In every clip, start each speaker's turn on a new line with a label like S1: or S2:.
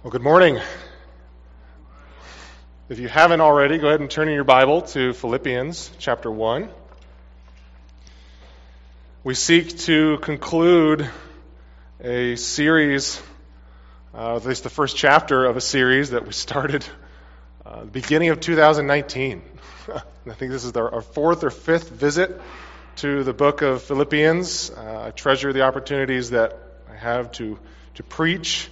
S1: Well, good morning. If you haven't already, go ahead and turn in your Bible to Philippians chapter 1. We seek to conclude a series, uh, at least the first chapter of a series that we started uh, the beginning of 2019. I think this is our, our, fourth or fifth visit to the book of Philippians. Uh, I treasure the opportunities that I have to, to preach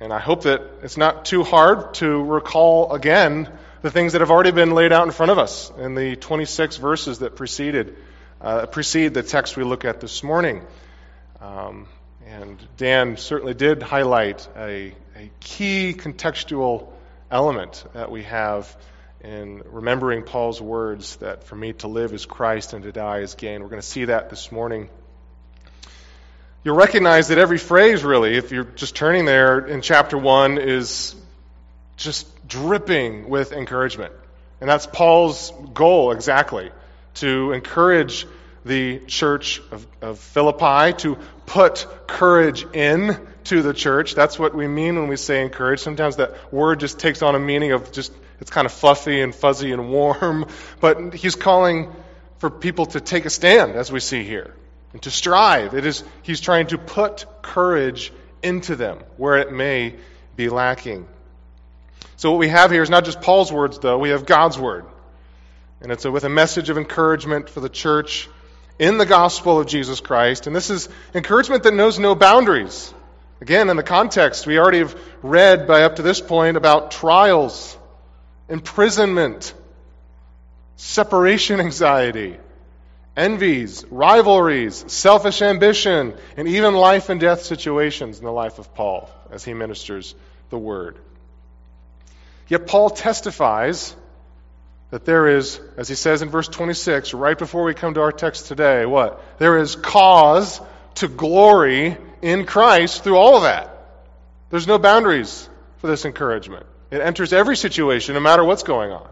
S1: and I hope that it's not too hard to recall again the things that have already been laid out in front of us in the 26 verses that preceded uh, precede the text we look at this morning. Um, and Dan certainly did highlight a, a key contextual element that we have in remembering Paul's words that for me to live is Christ and to die is gain. We're going to see that this morning. You'll recognize that every phrase, really, if you're just turning there in chapter 1, is just dripping with encouragement. And that's Paul's goal exactly to encourage the church of, of Philippi, to put courage in to the church. That's what we mean when we say encourage. Sometimes that word just takes on a meaning of just, it's kind of fluffy and fuzzy and warm. But he's calling for people to take a stand, as we see here and to strive. It is, he's trying to put courage into them where it may be lacking. So, what we have here is not just Paul's words, though, we have God's word. And it's a, with a message of encouragement for the church in the gospel of Jesus Christ. And this is encouragement that knows no boundaries. Again, in the context, we already have read by up to this point about trials, imprisonment, separation anxiety, envies, rivalries, selfish ambition, and even life and death situations in the life of Paul as he ministers the word. Yet Paul testifies that there is, as he says in verse 26, right before we come to our text today, what? There is cause to glory in Christ through all of that. There's no boundaries for this encouragement. It enters every situation, no matter what's going on.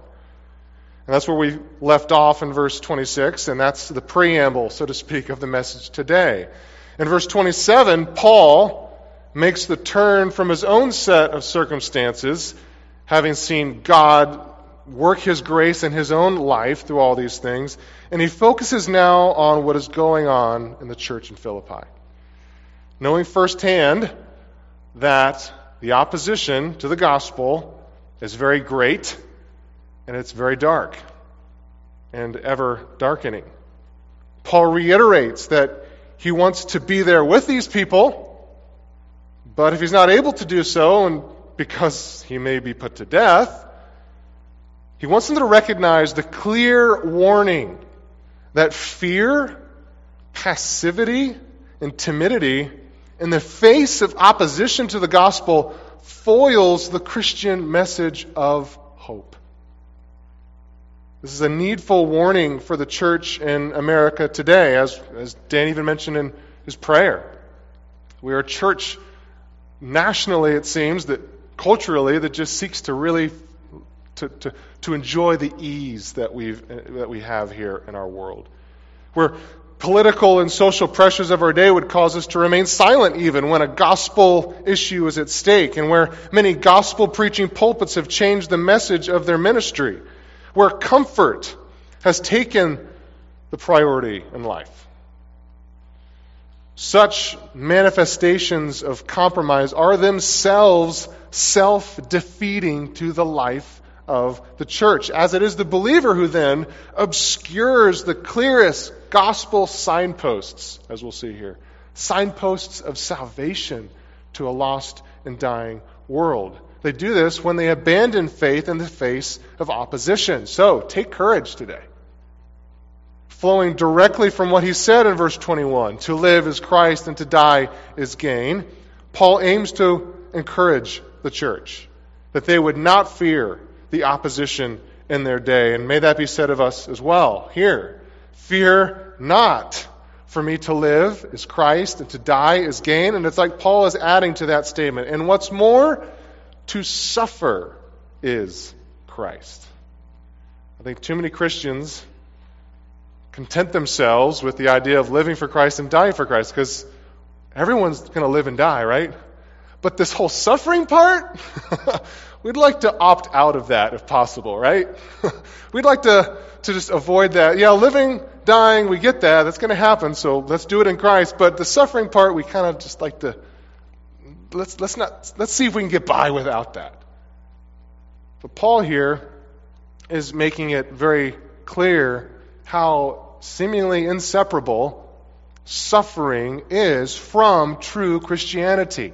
S1: And that's where we left off in verse 26, and that's the preamble, so to speak, of the message today. In verse 27, Paul makes the turn from his own set of circumstances, having seen God work his grace in his own life through all these things, and he focuses now on what is going on in the church in Philippi. Knowing firsthand that the opposition to the gospel is very great and it's very dark and ever darkening. Paul reiterates that he wants to be there with these people, but if he's not able to do so, and because he may be put to death, he wants them to recognize the clear warning that fear, passivity, and timidity in the face of opposition to the gospel foils the Christian message of hope. This is a needful warning for the church in America today, as, as Dan even mentioned in his prayer. We are a church nationally, it seems, that culturally, that just seeks to really to, to, to enjoy the ease that, we've, that we have here in our world. Where political and social pressures of our day would cause us to remain silent even when a gospel issue is at stake, and where many gospel preaching pulpits have changed the message of their ministry where comfort has taken the priority in life. Such manifestations of compromise are themselves self defeating to the life of the church, as it is the believer who then obscures the clearest gospel signposts, as we'll see here signposts of salvation to a lost and dying world. They do this when they abandon faith in the face of opposition. So, take courage today. Flowing directly from what he said in verse 21 to live is Christ and to die is gain. Paul aims to encourage the church that they would not fear the opposition in their day. And may that be said of us as well here. Fear not. For me to live is Christ and to die is gain. And it's like Paul is adding to that statement. And what's more, to suffer is Christ. I think too many Christians content themselves with the idea of living for Christ and dying for Christ because everyone's going to live and die, right? But this whole suffering part, we'd like to opt out of that if possible, right? we'd like to, to just avoid that. Yeah, living, dying, we get that. That's going to happen, so let's do it in Christ. But the suffering part, we kind of just like to, let's, let's, not, let's see if we can get by without that. But Paul here is making it very clear how seemingly inseparable suffering is from true Christianity.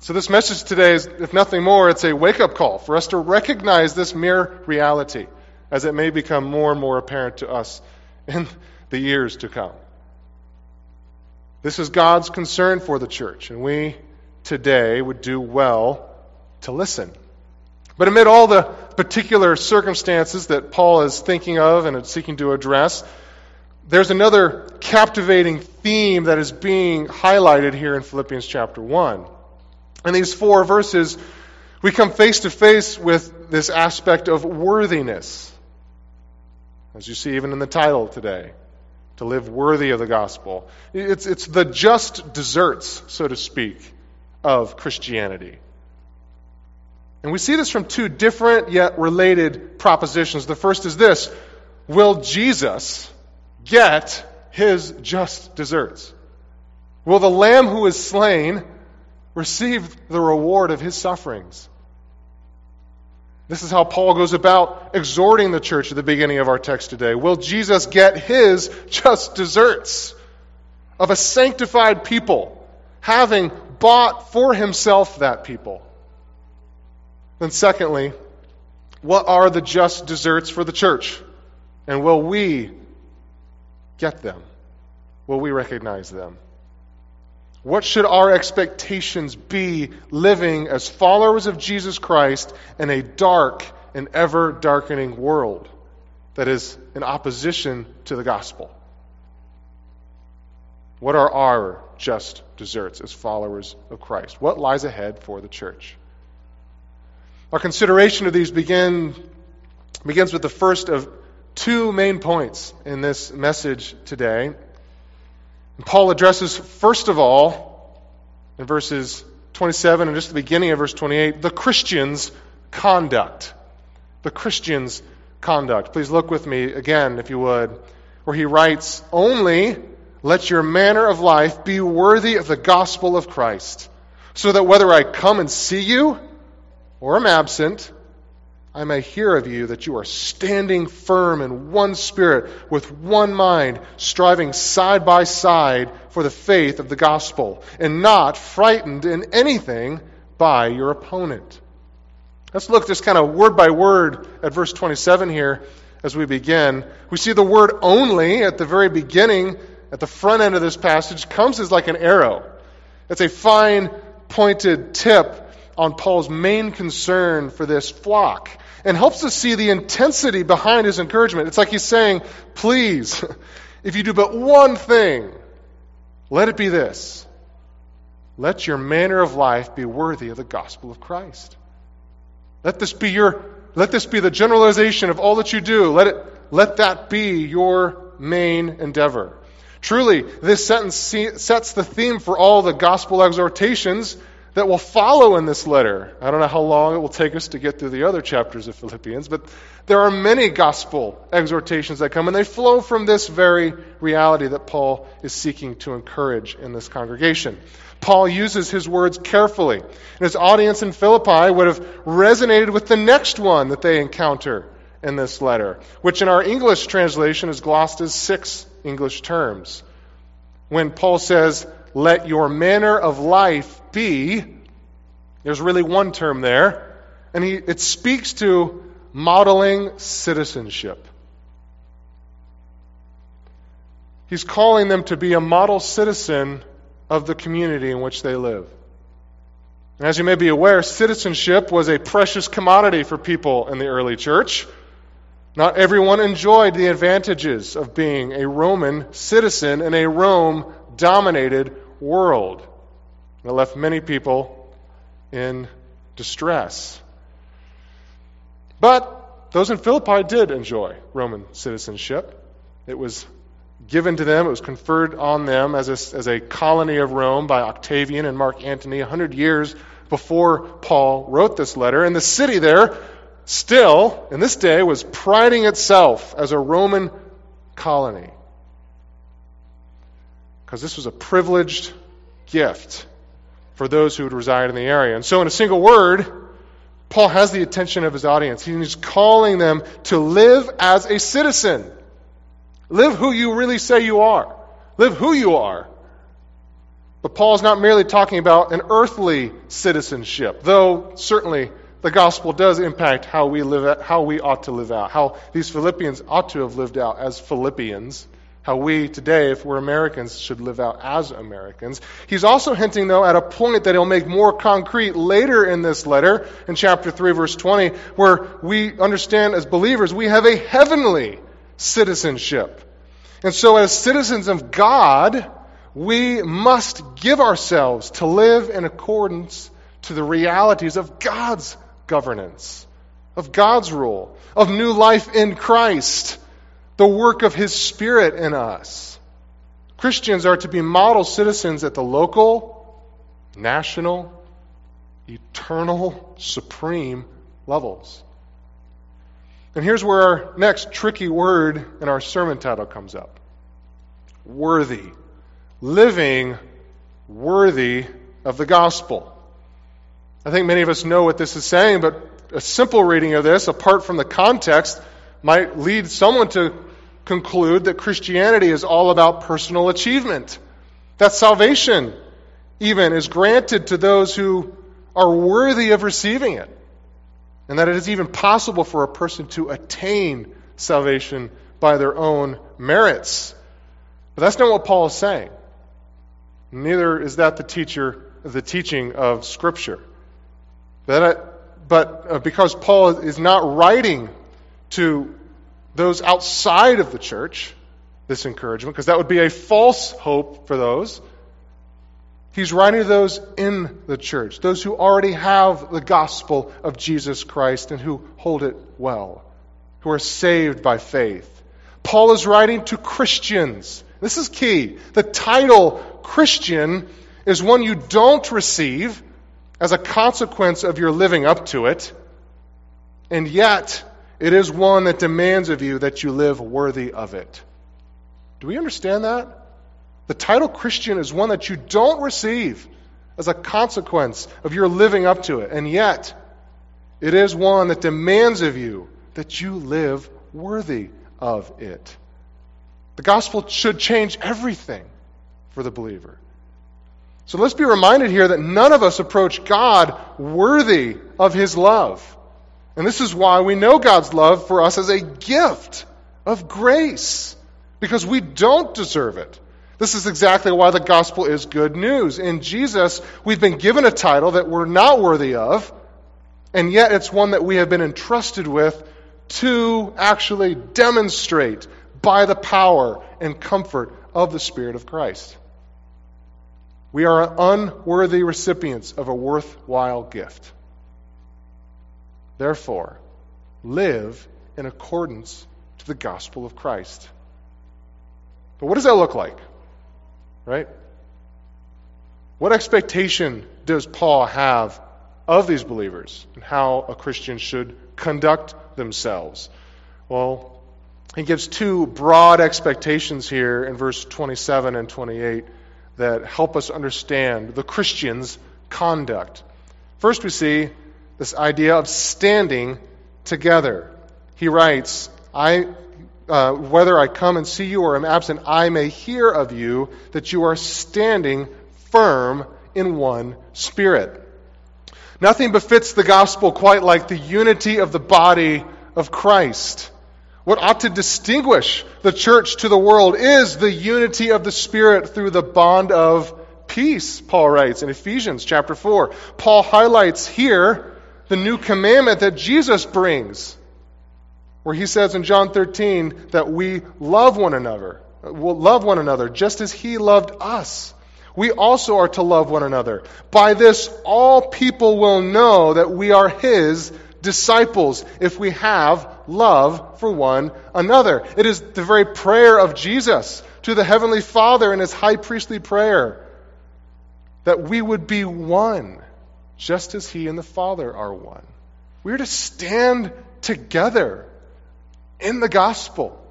S1: So, this message today is, if nothing more, it's a wake up call for us to recognize this mere reality as it may become more and more apparent to us in the years to come. This is God's concern for the church, and we today would do well to listen. But amid all the particular circumstances that Paul is thinking of and seeking to address, there's another captivating theme that is being highlighted here in Philippians chapter 1. In these four verses, we come face to face with this aspect of worthiness. As you see even in the title today, to live worthy of the gospel. It's, it's the just deserts, so to speak, of Christianity. And we see this from two different yet related propositions. The first is this Will Jesus get his just deserts? Will the Lamb who is slain receive the reward of his sufferings? This is how Paul goes about exhorting the church at the beginning of our text today. Will Jesus get his just deserts of a sanctified people, having bought for himself that people? Then, secondly, what are the just deserts for the church? And will we get them? Will we recognize them? What should our expectations be living as followers of Jesus Christ in a dark and ever darkening world that is in opposition to the gospel? What are our just deserts as followers of Christ? What lies ahead for the church? Our consideration of these begin, begins with the first of two main points in this message today. Paul addresses, first of all, in verses 27 and just the beginning of verse 28, the Christian's conduct. The Christian's conduct. Please look with me again, if you would, where he writes, Only let your manner of life be worthy of the gospel of Christ, so that whether I come and see you, or am absent, I may hear of you that you are standing firm in one spirit, with one mind, striving side by side for the faith of the gospel, and not frightened in anything by your opponent. Let's look just kind of word by word at verse 27 here as we begin. We see the word only at the very beginning, at the front end of this passage, comes as like an arrow. It's a fine pointed tip on Paul's main concern for this flock and helps us see the intensity behind his encouragement. It's like he's saying, please, if you do but one thing, let it be this. Let your manner of life be worthy of the gospel of Christ. Let this be your let this be the generalization of all that you do. Let it let that be your main endeavor. Truly, this sentence sets the theme for all the gospel exhortations that will follow in this letter. I don't know how long it will take us to get through the other chapters of Philippians, but there are many gospel exhortations that come, and they flow from this very reality that Paul is seeking to encourage in this congregation. Paul uses his words carefully, and his audience in Philippi would have resonated with the next one that they encounter in this letter, which in our English translation is glossed as six English terms. When Paul says, let your manner of life be, there's really one term there, and he, it speaks to modeling citizenship. He's calling them to be a model citizen of the community in which they live. And as you may be aware, citizenship was a precious commodity for people in the early church. Not everyone enjoyed the advantages of being a Roman citizen in a Rome dominated world. It left many people in distress. But those in Philippi did enjoy Roman citizenship. It was given to them. It was conferred on them as a, as a colony of Rome by Octavian and Mark Antony 100 years before Paul wrote this letter. And the city there, still, in this day, was priding itself as a Roman colony. Because this was a privileged gift for those who would reside in the area. And so, in a single word, Paul has the attention of his audience. He's calling them to live as a citizen. Live who you really say you are. Live who you are. But Paul is not merely talking about an earthly citizenship, though certainly the gospel does impact how we live out, how we ought to live out, how these Philippians ought to have lived out as Philippians, how we today, if we're Americans, should live out as Americans. He's also hinting, though, at a point that he'll make more concrete later in this letter, in chapter 3, verse 20, where we understand as believers we have a heavenly citizenship. And so, as citizens of God, we must give ourselves to live in accordance to the realities of God's governance, of God's rule, of new life in Christ, the work of His Spirit in us. Christians are to be model citizens at the local, national, eternal, supreme levels. And here's where our next tricky word in our sermon title comes up worthy. Living worthy of the gospel. I think many of us know what this is saying, but a simple reading of this, apart from the context, might lead someone to conclude that Christianity is all about personal achievement. That salvation, even, is granted to those who are worthy of receiving it. And that it is even possible for a person to attain salvation by their own merits. But that's not what Paul is saying. Neither is that the teacher, the teaching of Scripture. But, but uh, because Paul is not writing to those outside of the church this encouragement, because that would be a false hope for those. He's writing to those in the church, those who already have the gospel of Jesus Christ and who hold it well, who are saved by faith. Paul is writing to Christians. This is key. The title Christian is one you don't receive as a consequence of your living up to it, and yet it is one that demands of you that you live worthy of it. Do we understand that? The title Christian is one that you don't receive as a consequence of your living up to it, and yet it is one that demands of you that you live worthy of it. The gospel should change everything for the believer. So let's be reminded here that none of us approach God worthy of His love. And this is why we know God's love for us as a gift of grace, because we don't deserve it. This is exactly why the gospel is good news. In Jesus, we've been given a title that we're not worthy of, and yet it's one that we have been entrusted with to actually demonstrate by the power and comfort of the Spirit of Christ. We are unworthy recipients of a worthwhile gift. Therefore, live in accordance to the gospel of Christ. But what does that look like? Right? What expectation does Paul have of these believers and how a Christian should conduct themselves? Well, he gives two broad expectations here in verse 27 and 28 that help us understand the Christian's conduct. First, we see this idea of standing together. He writes, I, uh, Whether I come and see you or am absent, I may hear of you that you are standing firm in one spirit. Nothing befits the gospel quite like the unity of the body of Christ. What ought to distinguish the church to the world is the unity of the Spirit through the bond of peace, Paul writes in Ephesians chapter 4. Paul highlights here the new commandment that Jesus brings, where he says in John 13 that we love one another, will love one another just as he loved us. We also are to love one another. By this, all people will know that we are his disciples if we have love for one another. It is the very prayer of Jesus to the Heavenly Father in his high priestly prayer that we would be one, just as he and the Father are one. We're to stand together in the gospel,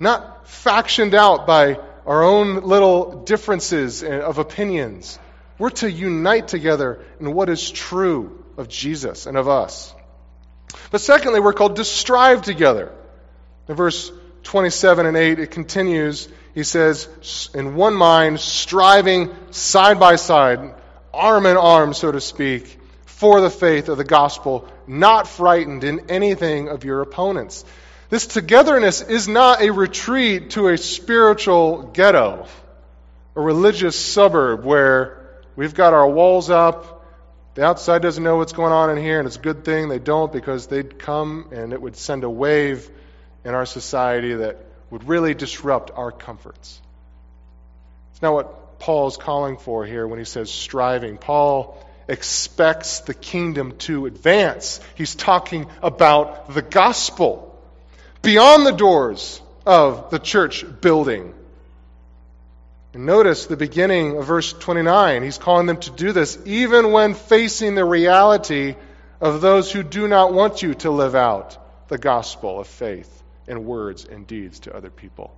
S1: not factioned out by our own little differences of opinions. We're to unite together in what is true of Jesus and of us. But secondly, we're called to strive together. In verse 27 and 8, it continues. He says, in one mind, striving side by side, arm in arm, so to speak, for the faith of the gospel, not frightened in anything of your opponents. This togetherness is not a retreat to a spiritual ghetto, a religious suburb where we've got our walls up, the outside doesn't know what's going on in here, and it's a good thing they don't because they'd come and it would send a wave in our society that would really disrupt our comforts. It's not what Paul's calling for here when he says striving. Paul expects the kingdom to advance. He's talking about the gospel beyond the doors of the church building. And notice the beginning of verse 29. He's calling them to do this even when facing the reality of those who do not want you to live out the gospel of faith in words and deeds to other people.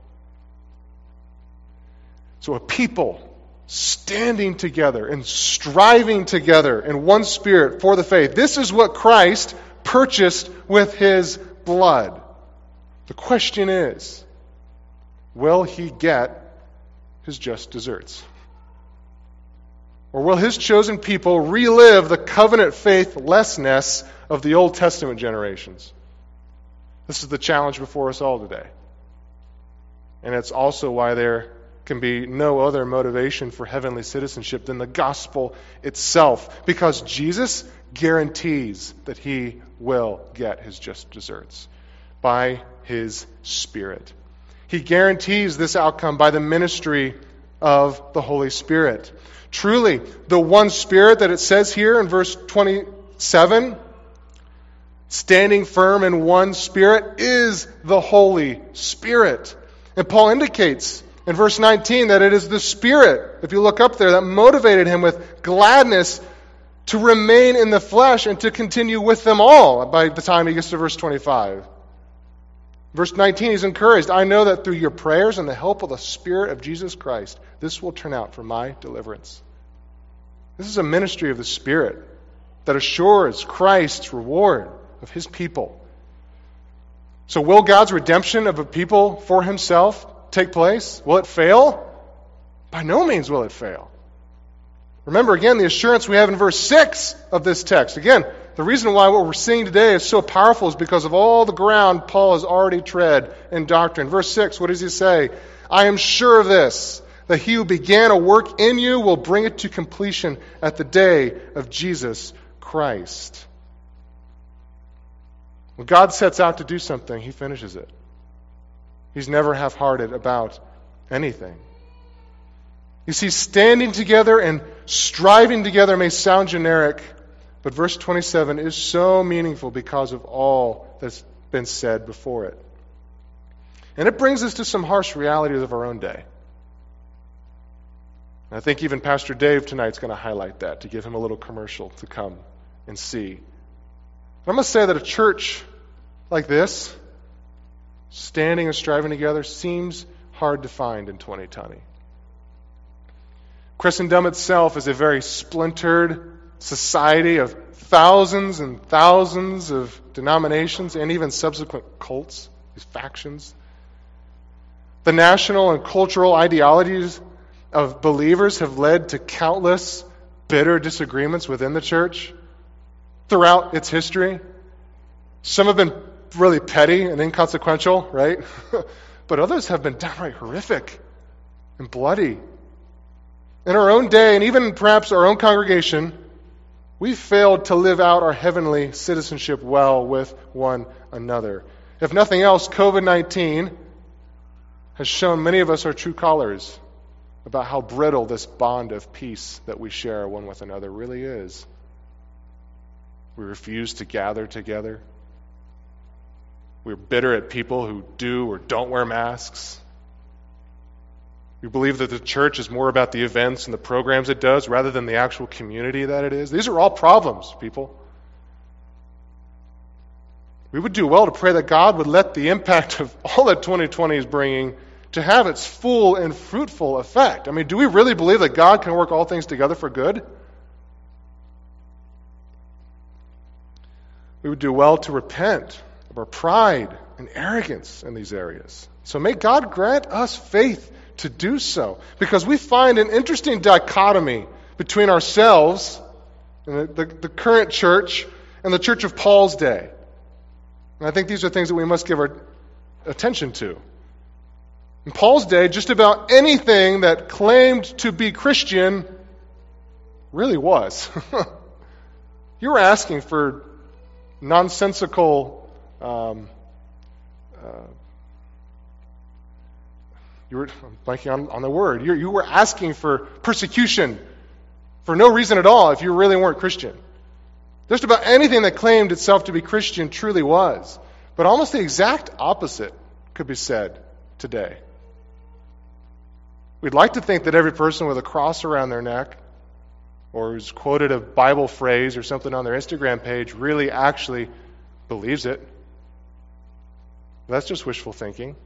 S1: So, a people standing together and striving together in one spirit for the faith. This is what Christ purchased with his blood. The question is will he get his just deserts? Or will his chosen people relive the covenant faithlessness of the Old Testament generations? This is the challenge before us all today. And it's also why there can be no other motivation for heavenly citizenship than the gospel itself, because Jesus guarantees that he will get his just deserts by his Spirit. He guarantees this outcome by the ministry of the Holy Spirit. Truly, the one Spirit that it says here in verse 27, standing firm in one Spirit, is the Holy Spirit. And Paul indicates in verse 19 that it is the Spirit, if you look up there, that motivated him with gladness to remain in the flesh and to continue with them all by the time he gets to verse 25. Verse 19, he's encouraged. I know that through your prayers and the help of the Spirit of Jesus Christ, this will turn out for my deliverance. This is a ministry of the Spirit that assures Christ's reward of his people. So, will God's redemption of a people for himself take place? Will it fail? By no means will it fail. Remember again the assurance we have in verse 6 of this text. Again, the reason why what we're seeing today is so powerful is because of all the ground Paul has already tread in doctrine. Verse 6, what does he say? I am sure of this, that he who began a work in you will bring it to completion at the day of Jesus Christ. When God sets out to do something, he finishes it. He's never half hearted about anything. You see, standing together and striving together may sound generic, but verse 27 is so meaningful because of all that's been said before it. And it brings us to some harsh realities of our own day. And I think even Pastor Dave tonight is going to highlight that to give him a little commercial to come and see. I must say that a church like this, standing and striving together, seems hard to find in 2020. Christendom itself is a very splintered, society of thousands and thousands of denominations and even subsequent cults, these factions. The national and cultural ideologies of believers have led to countless bitter disagreements within the church throughout its history. Some have been really petty and inconsequential, right? but others have been downright horrific and bloody. In our own day, and even perhaps our own congregation, we failed to live out our heavenly citizenship well with one another. If nothing else, COVID 19 has shown many of us our true colors about how brittle this bond of peace that we share one with another really is. We refuse to gather together. We're bitter at people who do or don't wear masks. We believe that the church is more about the events and the programs it does rather than the actual community that it is. These are all problems, people. We would do well to pray that God would let the impact of all that 2020 is bringing to have its full and fruitful effect. I mean, do we really believe that God can work all things together for good? We would do well to repent of our pride and arrogance in these areas. So may God grant us faith to do so. Because we find an interesting dichotomy between ourselves and the, the, the, current church and the church of Paul's day. And I think these are things that we must give our attention to. In Paul's day, just about anything that claimed to be Christian really was. you were asking for nonsensical um, uh, you were blanking on, on the word. You, you were asking for persecution for no reason at all if you really weren't Christian. Just about anything that claimed itself to be Christian truly was. But almost the exact opposite could be said today. We'd like to think that every person with a cross around their neck or who's quoted a Bible phrase or something on their Instagram page really actually believes it. That's just wishful thinking.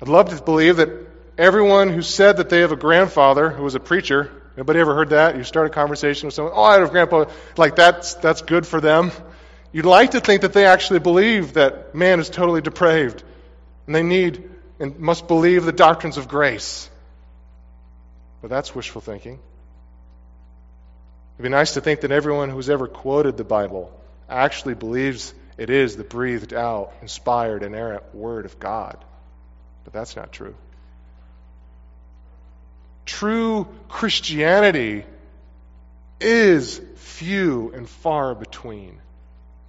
S1: I'd love to believe that everyone who said that they have a grandfather who was a preacher, anybody ever heard that? You start a conversation with someone, oh, I have a grandpa, like that's, that's good for them. You'd like to think that they actually believe that man is totally depraved and they need and must believe the doctrines of grace. But that's wishful thinking. It'd be nice to think that everyone who's ever quoted the Bible actually believes it is the breathed out, inspired, inerrant Word of God. But that's not true. True Christianity is few and far between.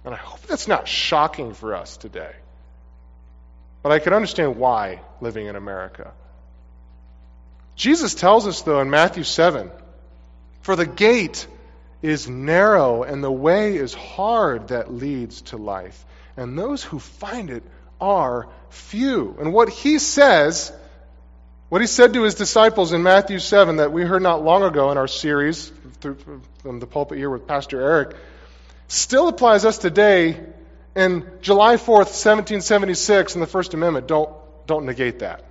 S1: And I hope that's not shocking for us today. But I can understand why living in America. Jesus tells us, though, in Matthew 7 For the gate is narrow and the way is hard that leads to life, and those who find it are few. And what he says, what he said to his disciples in Matthew 7 that we heard not long ago in our series from the pulpit here with Pastor Eric, still applies us today in July 4th, 1776 in the First Amendment. Don't, don't negate that.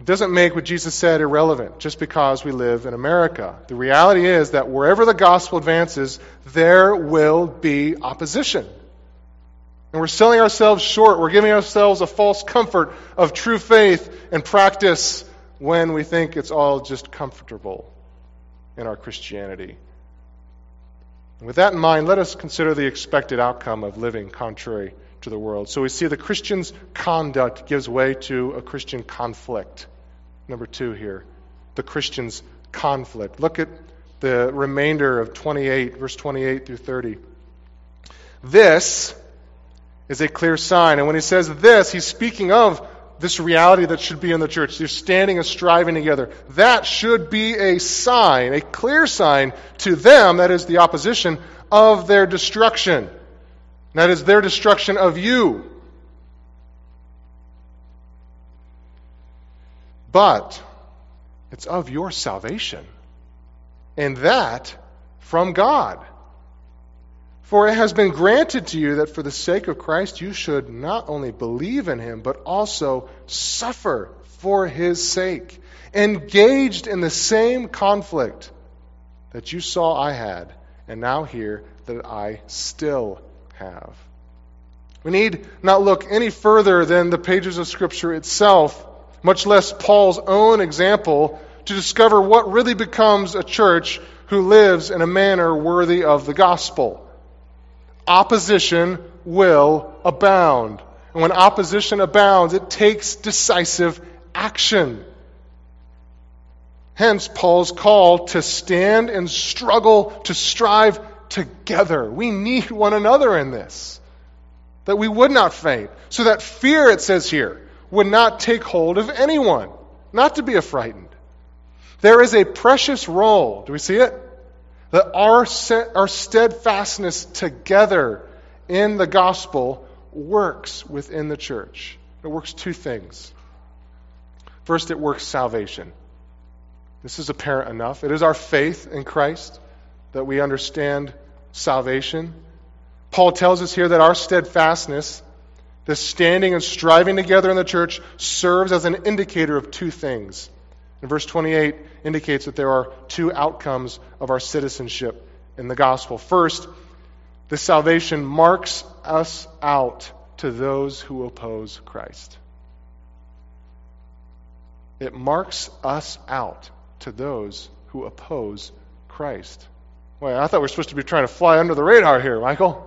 S1: It doesn't make what Jesus said irrelevant just because we live in America. The reality is that wherever the gospel advances, there will be opposition. And we're selling ourselves short. We're giving ourselves a false comfort of true faith and practice when we think it's all just comfortable in our Christianity. And with that in mind, let us consider the expected outcome of living contrary to the world. So we see the Christian's conduct gives way to a Christian conflict. Number two here, the Christian's conflict. Look at the remainder of 28, verse 28 through 30. This is a clear sign. And when he says this, he's speaking of this reality that should be in the church. They're standing and striving together. That should be a sign, a clear sign to them, that is the opposition, of their destruction. That is their destruction of you. But it's of your salvation. And that from God. For it has been granted to you that for the sake of Christ you should not only believe in him, but also suffer for his sake, engaged in the same conflict that you saw I had, and now hear that I still have. We need not look any further than the pages of Scripture itself, much less Paul's own example, to discover what really becomes a church who lives in a manner worthy of the gospel opposition will abound. And when opposition abounds, it takes decisive action. Hence, Paul's call to stand and struggle, to strive together. We need one another in this. That we would not faint. So that fear, it says here, would not take hold of anyone. Not to be affrighted. There is a precious role. Do we see it? That our, our steadfastness together in the gospel works within the church. It works two things. First, it works salvation. This is apparent enough. It is our faith in Christ that we understand salvation. Paul tells us here that our steadfastness, this standing and striving together in the church, serves as an indicator of two things. And verse 28 indicates that there are two outcomes of our citizenship in the gospel. First, the salvation marks us out to those who oppose Christ. It marks us out to those who oppose Christ. Wait, I thought we were supposed to be trying to fly under the radar here, Michael.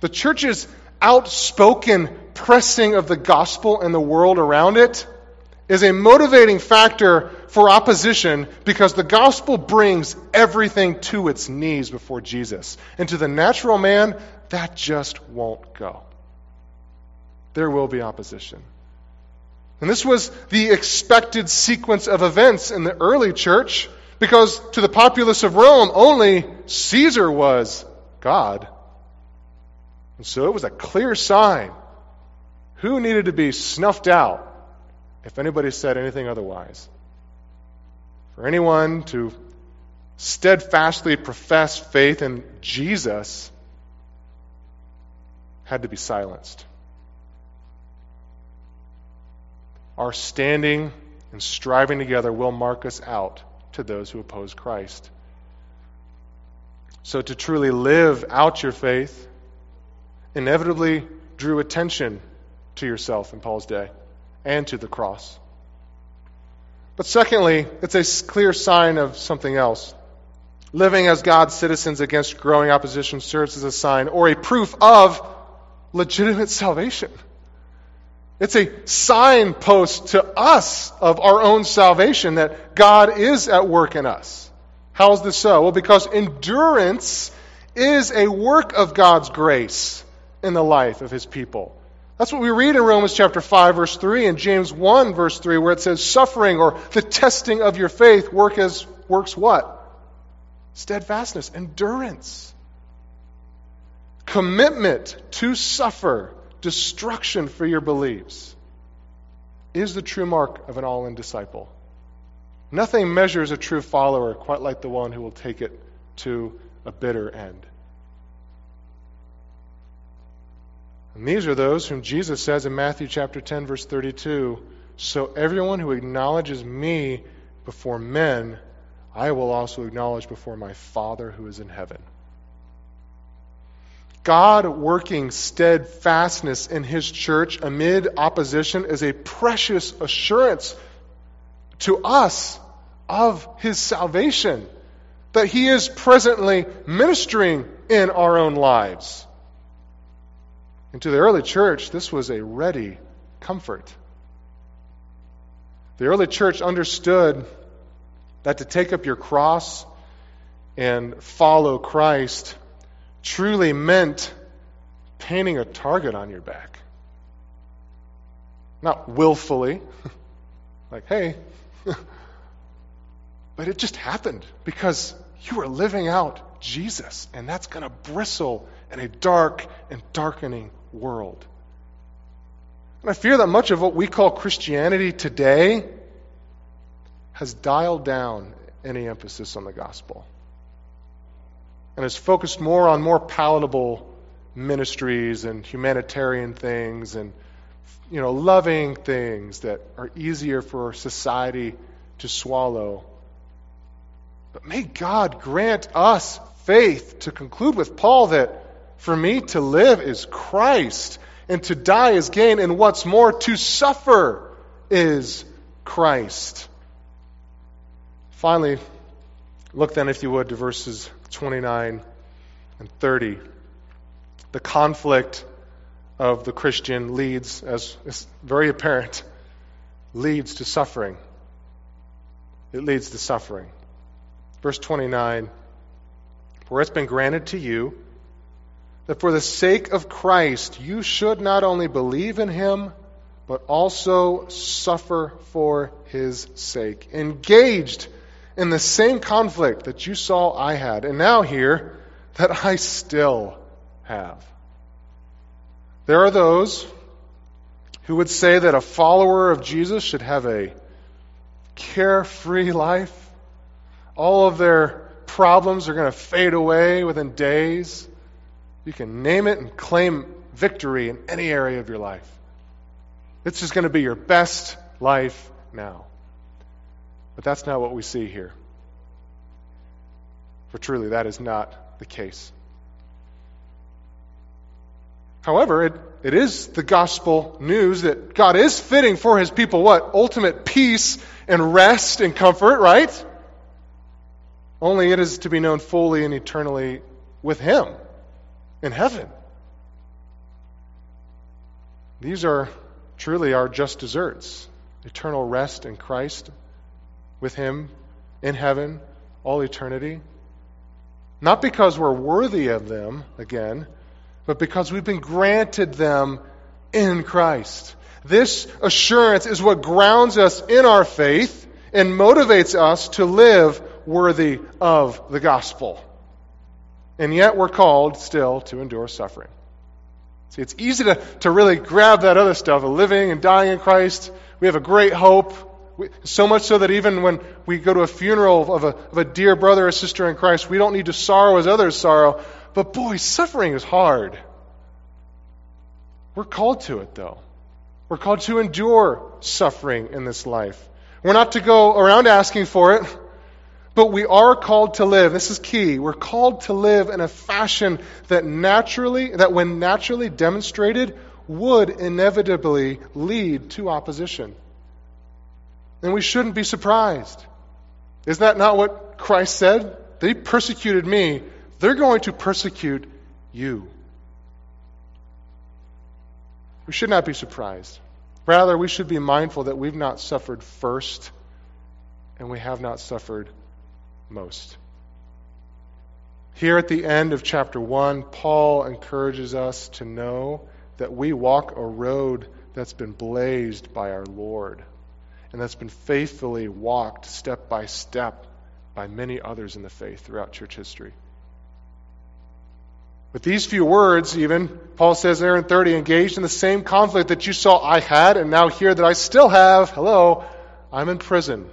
S1: The church's outspoken pressing of the gospel and the world around it is a motivating factor for opposition because the gospel brings everything to its knees before Jesus. And to the natural man, that just won't go. There will be opposition. And this was the expected sequence of events in the early church because to the populace of Rome, only Caesar was God. And so it was a clear sign who needed to be snuffed out if anybody said anything otherwise. For anyone to steadfastly profess faith in Jesus had to be silenced. Our standing and striving together will mark us out to those who oppose Christ. So, to truly live out your faith inevitably drew attention to yourself in Paul's day and to the cross. But secondly, it's a clear sign of something else. Living as God's citizens against growing opposition serves as a sign or a proof of legitimate salvation. It's a signpost to us of our own salvation that God is at work in us. How is this so? Well, because endurance is a work of God's grace in the life of his people. That's what we read in Romans chapter 5 verse 3 and James 1 verse 3 where it says suffering or the testing of your faith work as works what? Steadfastness, endurance. Commitment to suffer destruction for your beliefs is the true mark of an all in disciple. Nothing measures a true follower quite like the one who will take it to a bitter end. And these are those whom Jesus says in Matthew chapter 10 verse 32, so everyone who acknowledges me before men, I will also acknowledge before my Father who is in heaven. God working steadfastness in his church amid opposition is a precious assurance to us of his salvation, that he is presently ministering in our own lives. And to the early church, this was a ready comfort. The early church understood that to take up your cross and follow Christ truly meant painting a target on your back. Not willfully, like, hey, but it just happened because you were living out Jesus, and that's going to bristle in a dark and darkening world. And I fear that much of what we call Christianity today has dialed down any emphasis on the gospel and has focused more on more palatable ministries and humanitarian things and you know loving things that are easier for society to swallow but may God grant us faith to conclude with Paul that for me to live is Christ and to die is gain and what's more to suffer is Christ finally look then if you would to verses 29 and 30. The conflict of the Christian leads, as is very apparent, leads to suffering. It leads to suffering. Verse 29 For it's been granted to you that for the sake of Christ you should not only believe in him, but also suffer for his sake, engaged in the same conflict that you saw I had, and now hear that I still have. There are those who would say that a follower of Jesus should have a carefree life. All of their problems are going to fade away within days. You can name it and claim victory in any area of your life. It's just going to be your best life now. But that's not what we see here. For truly, that is not the case. However, it, it is the gospel news that God is fitting for his people what? Ultimate peace and rest and comfort, right? Only it is to be known fully and eternally with him in heaven. These are truly our just deserts eternal rest in Christ with him in heaven all eternity. Not because we're worthy of them, again, but because we've been granted them in Christ. This assurance is what grounds us in our faith and motivates us to live worthy of the gospel. And yet we're called still to endure suffering. See, it's easy to, to really grab that other stuff of living and dying in Christ. We have a great hope. We, so much so that even when we go to a funeral of a, of a dear brother or sister in Christ, we don't need to sorrow as others sorrow. But boy, suffering is hard. We're called to it, though. We're called to endure suffering in this life. We're not to go around asking for it, but we are called to live. This is key. We're called to live in a fashion that naturally, that when naturally demonstrated, would inevitably lead to opposition. And we shouldn't be surprised. Is that not what Christ said? They persecuted me they're going to persecute you. We should not be surprised. Rather, we should be mindful that we've not suffered first and we have not suffered most. Here at the end of chapter 1, Paul encourages us to know that we walk a road that's been blazed by our Lord and that's been faithfully walked step by step by many others in the faith throughout church history. With these few words, even, Paul says there in 30, engaged in the same conflict that you saw I had, and now hear that I still have. Hello, I'm in prison.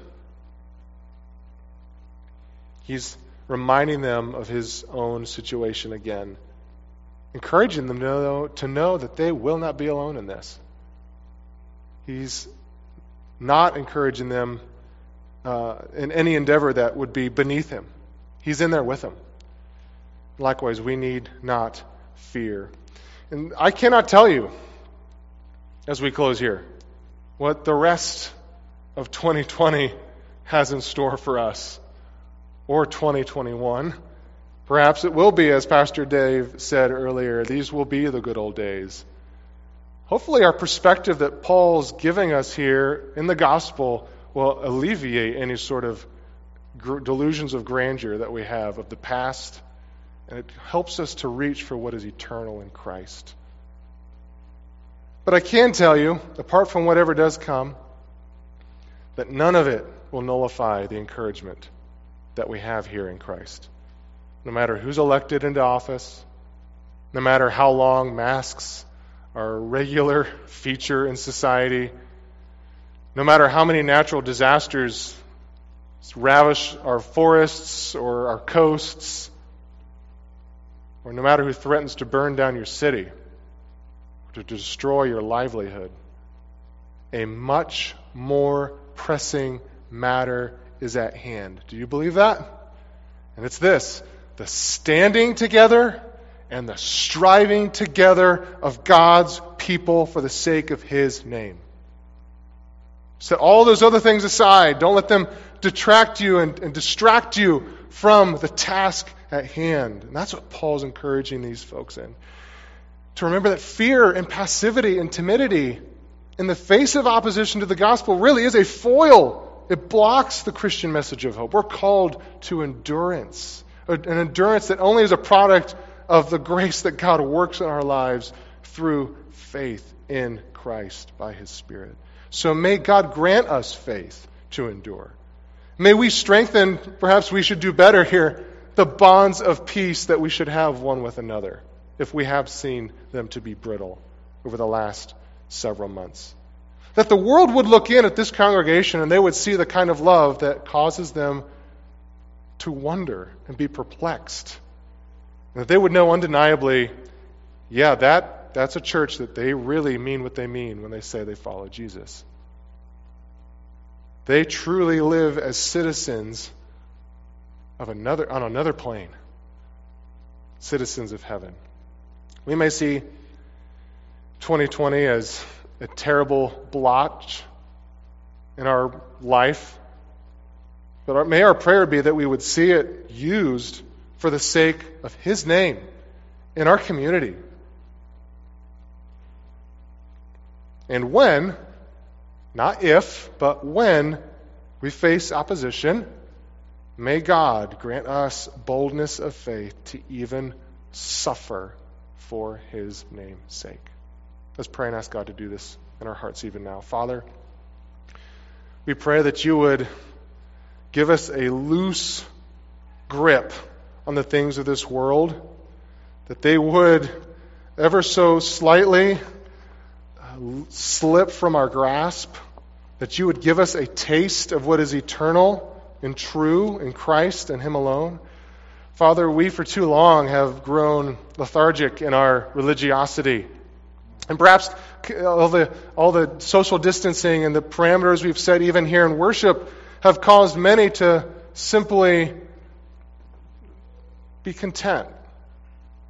S1: He's reminding them of his own situation again, encouraging them to know, to know that they will not be alone in this. He's not encouraging them uh, in any endeavor that would be beneath him. He's in there with them. Likewise, we need not fear. And I cannot tell you, as we close here, what the rest of 2020 has in store for us, or 2021. Perhaps it will be, as Pastor Dave said earlier, these will be the good old days. Hopefully, our perspective that Paul's giving us here in the gospel will alleviate any sort of delusions of grandeur that we have of the past and it helps us to reach for what is eternal in Christ. But I can tell you, apart from whatever does come, that none of it will nullify the encouragement that we have here in Christ. No matter who's elected into office, no matter how long masks are a regular feature in society, no matter how many natural disasters ravish our forests or our coasts, or no matter who threatens to burn down your city, to destroy your livelihood, a much more pressing matter is at hand. Do you believe that? And it's this the standing together and the striving together of God's people for the sake of His name. Set all those other things aside. Don't let them detract you and, and distract you from the task at hand. And that's what Paul's encouraging these folks in. To remember that fear and passivity and timidity in the face of opposition to the gospel really is a foil. It blocks the Christian message of hope. We're called to endurance, an endurance that only is a product of the grace that God works in our lives through faith in Christ by His Spirit. So may God grant us faith to endure. May we strengthen, perhaps we should do better here, the bonds of peace that we should have one with another if we have seen them to be brittle over the last several months. That the world would look in at this congregation and they would see the kind of love that causes them to wonder and be perplexed. And that they would know undeniably, yeah, that, that's a church that they really mean what they mean when they say they follow Jesus. They truly live as citizens of another, on another plane, citizens of heaven. We may see 2020 as a terrible blotch in our life, but our, may our prayer be that we would see it used for the sake of His name in our community. And when, not if, but when we face opposition, may God grant us boldness of faith to even suffer for his name's sake. Let's pray and ask God to do this in our hearts even now. Father, we pray that you would give us a loose grip on the things of this world, that they would ever so slightly uh, slip from our grasp, that you would give us a taste of what is eternal and true in Christ and Him alone. Father, we for too long have grown lethargic in our religiosity. And perhaps all the, all the social distancing and the parameters we've set even here in worship have caused many to simply be content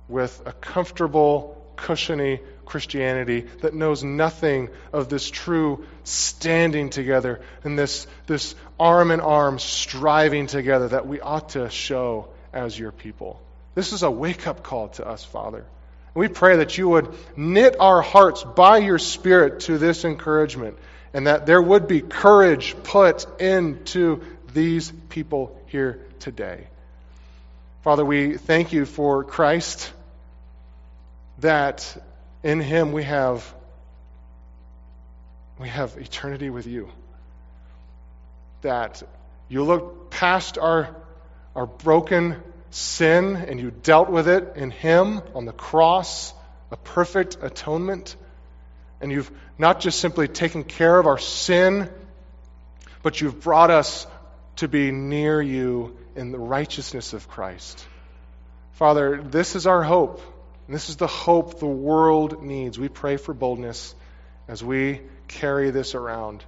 S1: with a comfortable, cushiony Christianity that knows nothing of this true standing together and this, this arm in arm striving together that we ought to show as your people. This is a wake up call to us, Father. We pray that you would knit our hearts by your Spirit to this encouragement and that there would be courage put into these people here today. Father, we thank you for Christ that in him we have we have eternity with you. That you look past our our broken sin and you dealt with it in him on the cross, a perfect atonement. And you've not just simply taken care of our sin, but you've brought us to be near you in the righteousness of Christ. Father, this is our hope. And this is the hope the world needs. We pray for boldness as we carry this around